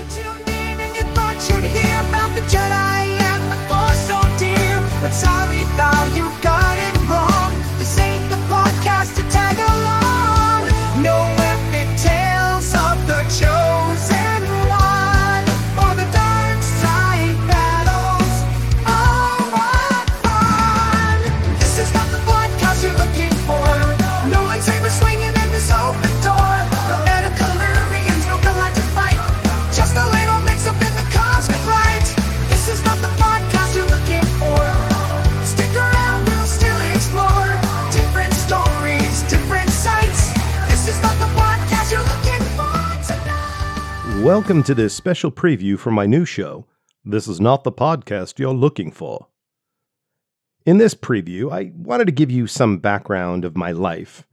You you Welcome to this special preview for my new show. This is not the podcast you're looking for. In this preview, I wanted to give you some background of my life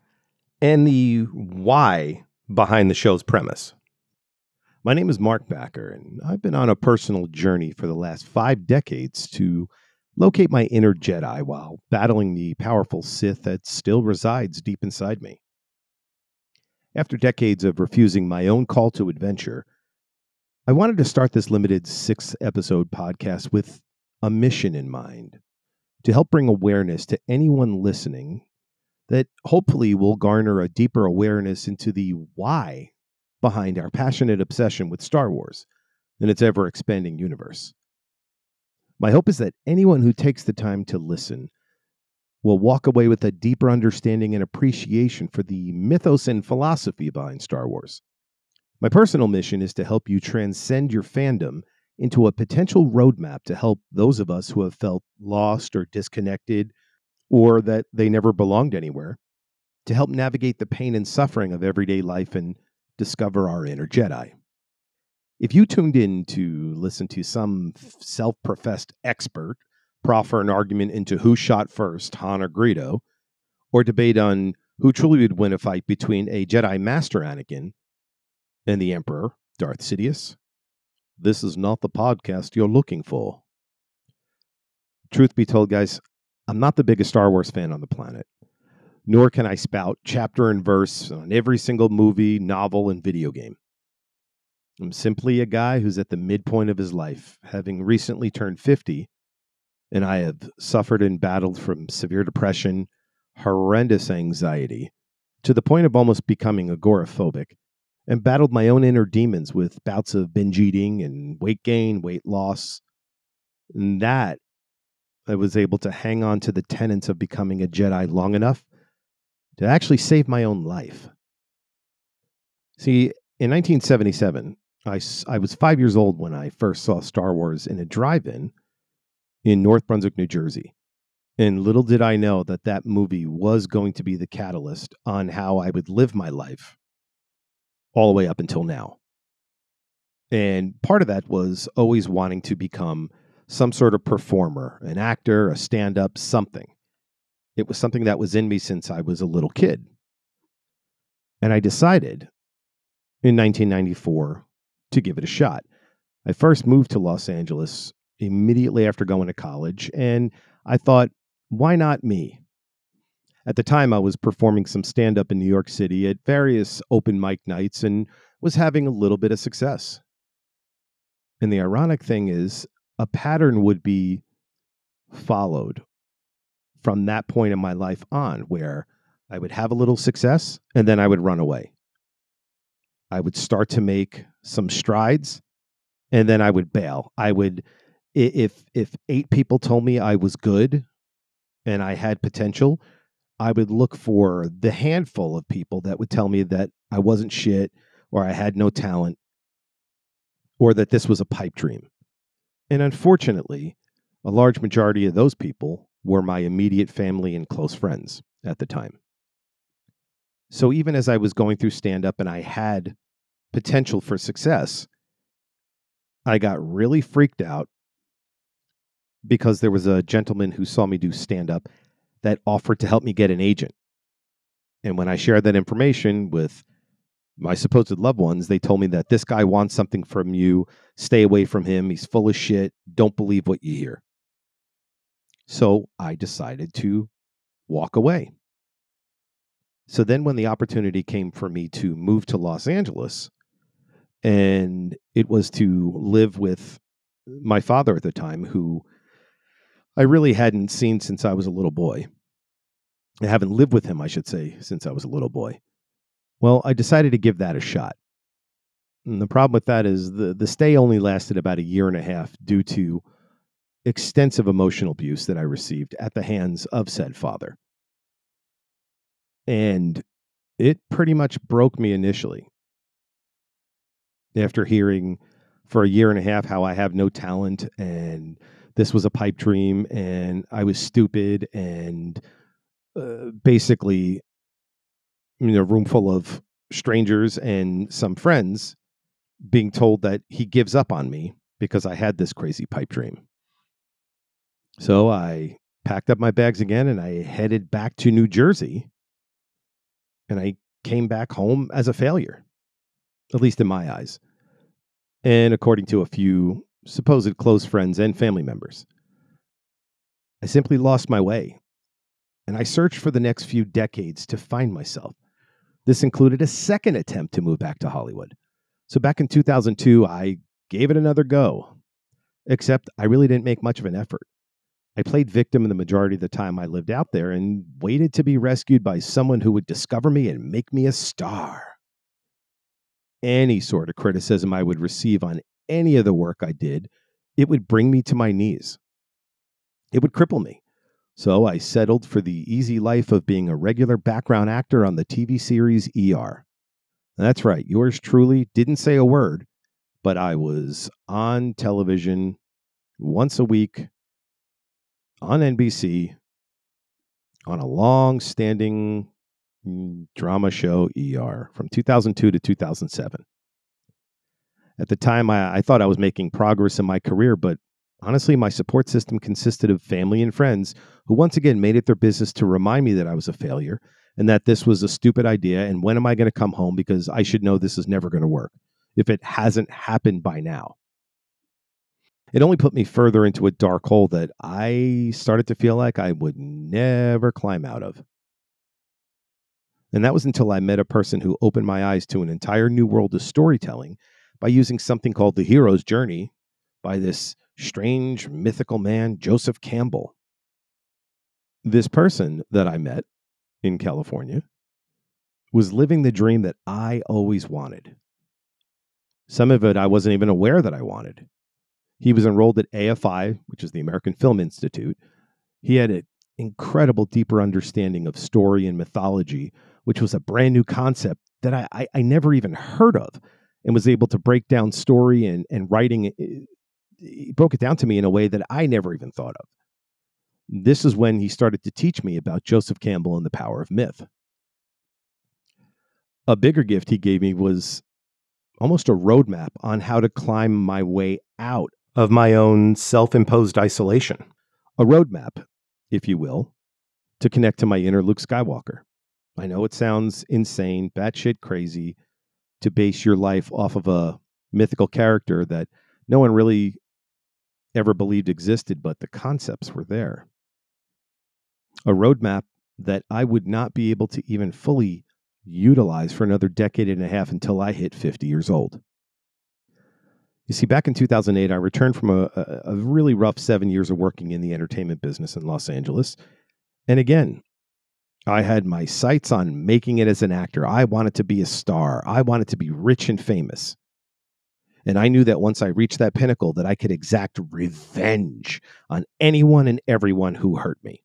and the why behind the show's premise. My name is Marc Bacher, and I've been on a personal journey for the last five decades to locate my inner Jedi while battling the powerful Sith that still resides deep inside me. After decades of refusing my own call to adventure, I wanted to start this limited six episode podcast with a mission in mind to help bring awareness to anyone listening that hopefully will garner a deeper awareness into the why behind our passionate obsession with Star Wars and its ever expanding universe. My hope is that anyone who takes the time to listen will walk away with a deeper understanding and appreciation for the mythos and philosophy behind Star Wars. My personal mission is to help you transcend your fandom into a potential roadmap to help those of us who have felt lost or disconnected or that they never belonged anywhere to help navigate the pain and suffering of everyday life and discover our inner Jedi. If you tuned in to listen to some self professed expert proffer an argument into who shot first, Han or Greedo, or debate on who truly would win a fight between a Jedi Master Anakin and the Emperor, Darth Sidious, this is not the podcast you're looking for. Truth be told, guys, I'm not the biggest Star Wars fan on the planet, nor can I spout chapter and verse on every single movie, novel, and video game. I'm simply a guy who's at the midpoint of his life, having recently turned 50, and I have suffered and battled from severe depression, horrendous anxiety, to the point of almost becoming agoraphobic, and battled my own inner demons with bouts of binge eating and weight gain, weight loss. And that I was able to hang on to the tenets of becoming a Jedi long enough to actually save my own life. See, in 1977, I, I was five years old when I first saw Star Wars in a drive in in North Brunswick, New Jersey. And little did I know that that movie was going to be the catalyst on how I would live my life all the way up until now. And part of that was always wanting to become some sort of performer, an actor, a stand up, something. It was something that was in me since I was a little kid. And I decided in 1994 to give it a shot. I first moved to Los Angeles immediately after going to college, and I thought, why not me? At the time, I was performing some stand up in New York City at various open mic nights and was having a little bit of success. And the ironic thing is, a pattern would be followed from that point in my life on, where I would have a little success and then I would run away. I would start to make some strides and then I would bail. I would if if eight people told me I was good and I had potential, I would look for the handful of people that would tell me that I wasn't shit or I had no talent or that this was a pipe dream. And unfortunately, a large majority of those people were my immediate family and close friends at the time. So even as I was going through stand up and I had potential for success, I got really freaked out because there was a gentleman who saw me do stand up that offered to help me get an agent. And when I shared that information with my supposed loved ones, they told me that this guy wants something from you. Stay away from him. He's full of shit. Don't believe what you hear. So I decided to walk away. So then, when the opportunity came for me to move to Los Angeles, And it was to live with my father at the time, who I really hadn't seen since I was a little boy. I haven't lived with him, I should say, since I was a little boy. Well, I decided to give that a shot. And the problem with that is the, the stay only lasted about a year and a half due to extensive emotional abuse that I received at the hands of said father. And it pretty much broke me initially. After hearing for a year and a half how I have no talent and this was a pipe dream and I was stupid and uh, basically in a room full of strangers and some friends being told that he gives up on me because I had this crazy pipe dream. So I packed up my bags again and I headed back to New Jersey. And I came back home as a failure, at least in my eyes. And according to a few supposed close friends and family members, I simply lost my way. And I searched for the next few decades to find myself. This included a second attempt to move back to Hollywood. So back in 2002, I gave it another go, except I really didn't make much of an effort. I played victim in the majority of the time I lived out there and waited to be rescued by someone who would discover me and make me a star. Any sort of criticism I would receive on any of the work I did, it would bring me to my knees. It would cripple me. So I settled for the easy life of being a regular background actor on the TV series ER. That's right. Yours truly didn't say a word, but I was on television once a week on NBC on a long standing mm, drama show, ER, from 2002 to 2007. At the time, I, I, thought I was making progress in my career, but honestly, my support system consisted of family and friends who once again made it their business to remind me that I was a failure and that this was a stupid idea. And when am I going to come home? Because I should know this is never going to work if it hasn't happened by now. It only put me further into a dark hole that I started to feel like I would never climb out of. And that was until I met a person who opened my eyes to an entire new world of storytelling by using something called the hero's journey by this strange mythical man, Joseph Campbell. This person that I met in California was living the dream that I always wanted. Some of it I wasn't even aware that I wanted. He was enrolled at AFI, which is the American Film Institute. He had an incredible, deeper understanding of story and mythology, which was a brand new concept that I, I, I never even heard of and was able to break down story and, and writing. Eh, he broke it down to me in a way that I never even thought of. This is when he started to teach me about Joseph Campbell and the power of myth. A bigger gift he gave me was almost a roadmap on how to climb my way out of my own self imposed isolation. A roadmap, if you will, to connect to my inner Luke Skywalker. I know it sounds insane, batshit crazy to base your life off of a mythical character that no one really ever believed existed, but the concepts were there. A roadmap that I would not be able to even fully utilize for another decade and a half until I hit 50 years old. You see, back in 2008, I returned from a, a, really rough seven years of working in the entertainment business in Los Angeles. And again, I had my sights on making it as an actor. I wanted to be a star. I wanted to be rich and famous. And I knew that once I reached that pinnacle that I could exact revenge on anyone and everyone who hurt me.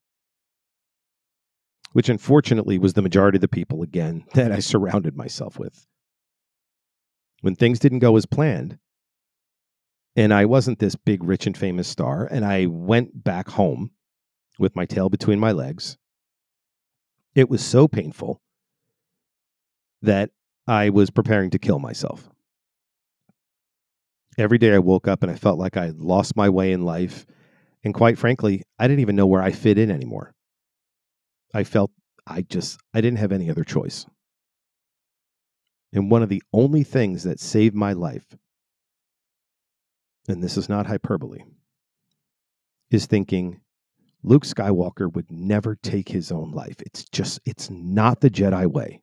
Which unfortunately was the majority of the people again that I surrounded myself with. When things didn't go as planned, and I wasn't this big, rich, and famous star. And I went back home with my tail between my legs. It was so painful that I was preparing to kill myself. Every day I woke up and I felt like I had lost my way in life. And quite frankly, I didn't even know where I fit in anymore. I felt I just, I didn't have any other choice. And one of the only things that saved my life and this is not hyperbole, is thinking Luke Skywalker would never take his own life. It's just, it's not the Jedi way.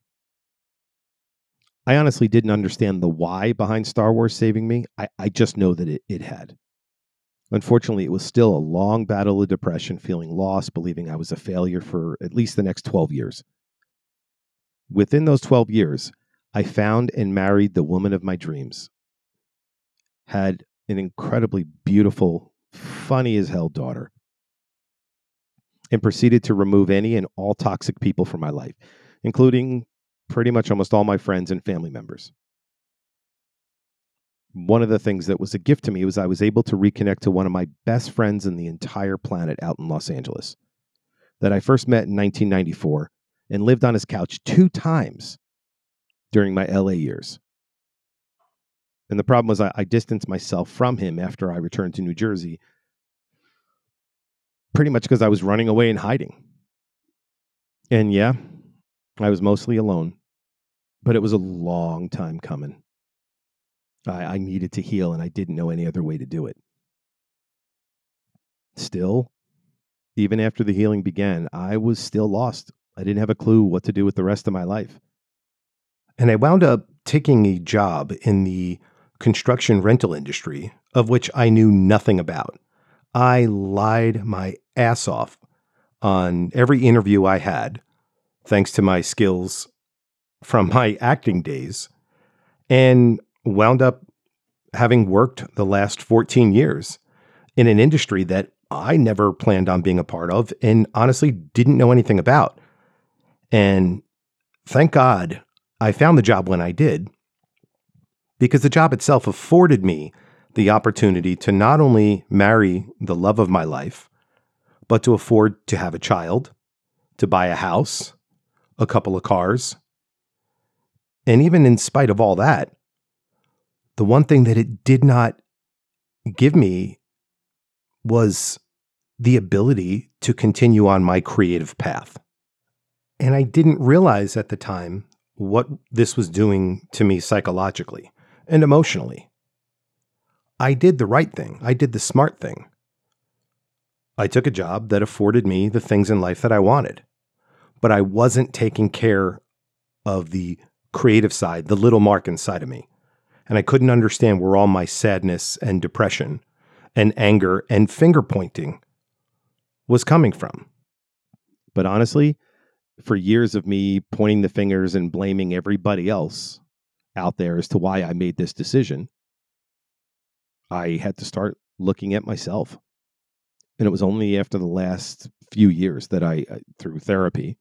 I honestly didn't understand the why behind Star Wars saving me. I, I just know that it, it had. Unfortunately, it was still a long battle of depression, feeling lost, believing I was a failure for at least the next 12 years. Within those 12 years, I found and married the woman of my dreams. Had an incredibly beautiful, funny as hell daughter, and proceeded to remove any and all toxic people from my life, including pretty much almost all my friends and family members. One of the things that was a gift to me was I was able to reconnect to one of my best friends in the entire planet out in Los Angeles that I first met in 1994 and lived on his couch two times during my LA years. And the problem was I, I distanced myself from him after I returned to New Jersey, pretty much because I was running away and hiding. And yeah, I was mostly alone but it was a long time coming. I, I needed to heal, and I didn't know any other way to do it. Still, even after the healing began, I was still lost. I didn't have a clue what to do with the rest of my life. And I wound up taking a job in the construction rental industry, of which I knew nothing about. I lied my ass off on every interview I had, thanks to my skills from my acting days and wound up having worked the last 14 years in an industry that I never planned on being a part of and honestly didn't know anything about. And thank God I found the job when I did, because the job itself afforded me the opportunity to not only marry the love of my life, but to afford to have a child, to buy a house, a couple of cars, and even in spite of all that, the one thing that it did not give me was the ability to continue on my creative path. And I didn't realize at the time what this was doing to me psychologically and emotionally. I did the right thing, I did the smart thing. I took a job that afforded me the things in life that I wanted, but I wasn't taking care of the creative side, the little Marc inside of me. And I couldn't understand where all my sadness and depression and anger and finger pointing was coming from. But honestly, for years of me pointing the fingers and blaming everybody else out there as to why I made this decision, I had to start looking at myself. And it was only after the last few years that I, uh, through therapy,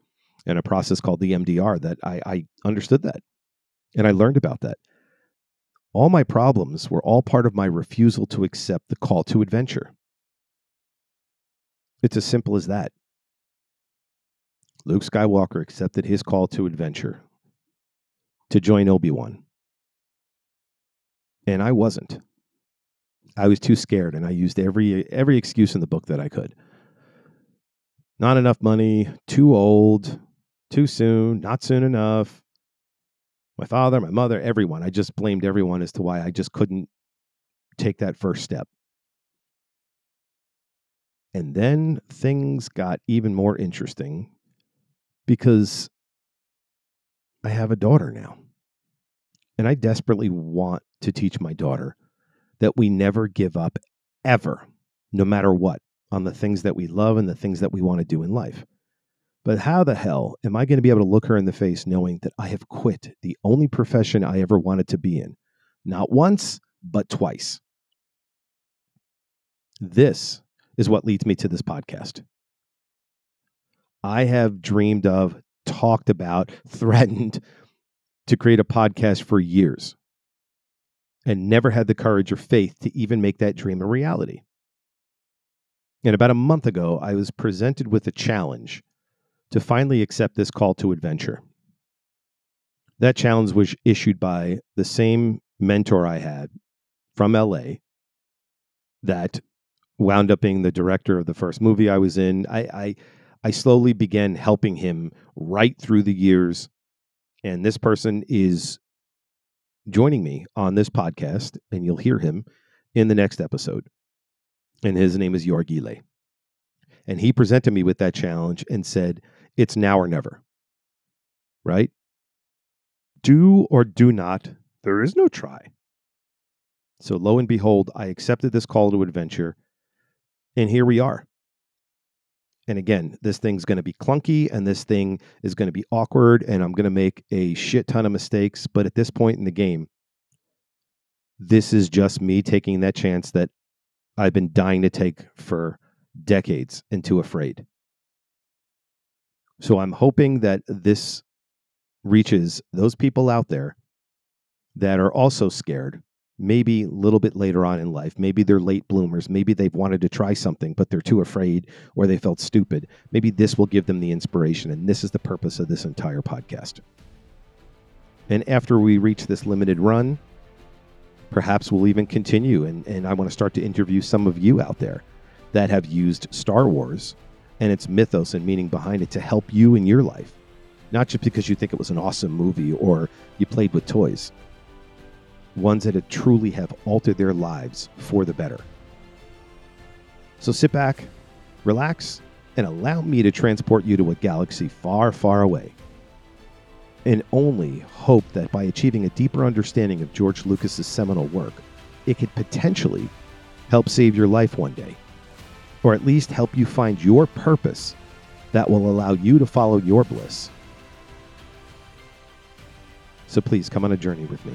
and a process called EMDR that I, I understood that and I learned about that. All my problems were all part of my refusal to accept the call to adventure. It's as simple as that. Luke Skywalker accepted his call to adventure to join Obi Wan. And I wasn't. I was too scared and I used every every excuse in the book that I could. Not enough money, too old, too soon, not soon enough. My father, my mother, everyone. I just blamed everyone as to why I just couldn't take that first step. And then things got even more interesting because I have a daughter now. And I desperately want to teach my daughter that we never give up ever, no matter what, on the things that we love and the things that we want to do in life. But how the hell am I going to be able to look her in the face knowing that I have quit the only profession I ever wanted to be in? Not once, but twice. This is what leads me to this podcast. I have dreamed of, talked about, threatened to create a podcast for years and never had the courage or faith to even make that dream a reality. And about a month ago, I was presented with a challenge to finally accept this call to adventure. That challenge was issued by the same mentor I had from LA that wound up being the director of the first movie I was in. I, I, I slowly began helping him right through the years. And this person is joining me on this podcast, and you'll hear him in the next episode. And his name is Yorgile. And he presented me with that challenge and said, it's now or never. Right? do or do not, there is no try. So lo and behold, I accepted this call to adventure, and here we are. And again, this thing's going to be clunky and this thing is going to be awkward, and I'm going to make a shit ton of mistakes. But at this point in the game, this is just me taking that chance that I've been dying to take for decades and too afraid. So I'm hoping that this reaches those people out there that are also scared, maybe a little bit later on in life. Maybe they're late bloomers. Maybe they've wanted to try something, but they're too afraid or they felt stupid. Maybe this will give them the inspiration. And this is the purpose of this entire podcast. And after we reach this limited run, perhaps we'll even continue. And, and I want to start to interview some of you out there that have used Star Wars and its mythos and meaning behind it to help you in your life. Not just because you think it was an awesome movie or you played with toys. Ones that have truly have altered their lives for the better. So sit back, relax, and allow me to transport you to a galaxy far, far away. And only hope that by achieving a deeper understanding of George Lucas's seminal work, it could potentially help save your life one day or at least help you find your purpose that will allow you to follow your bliss. So please come on a journey with me.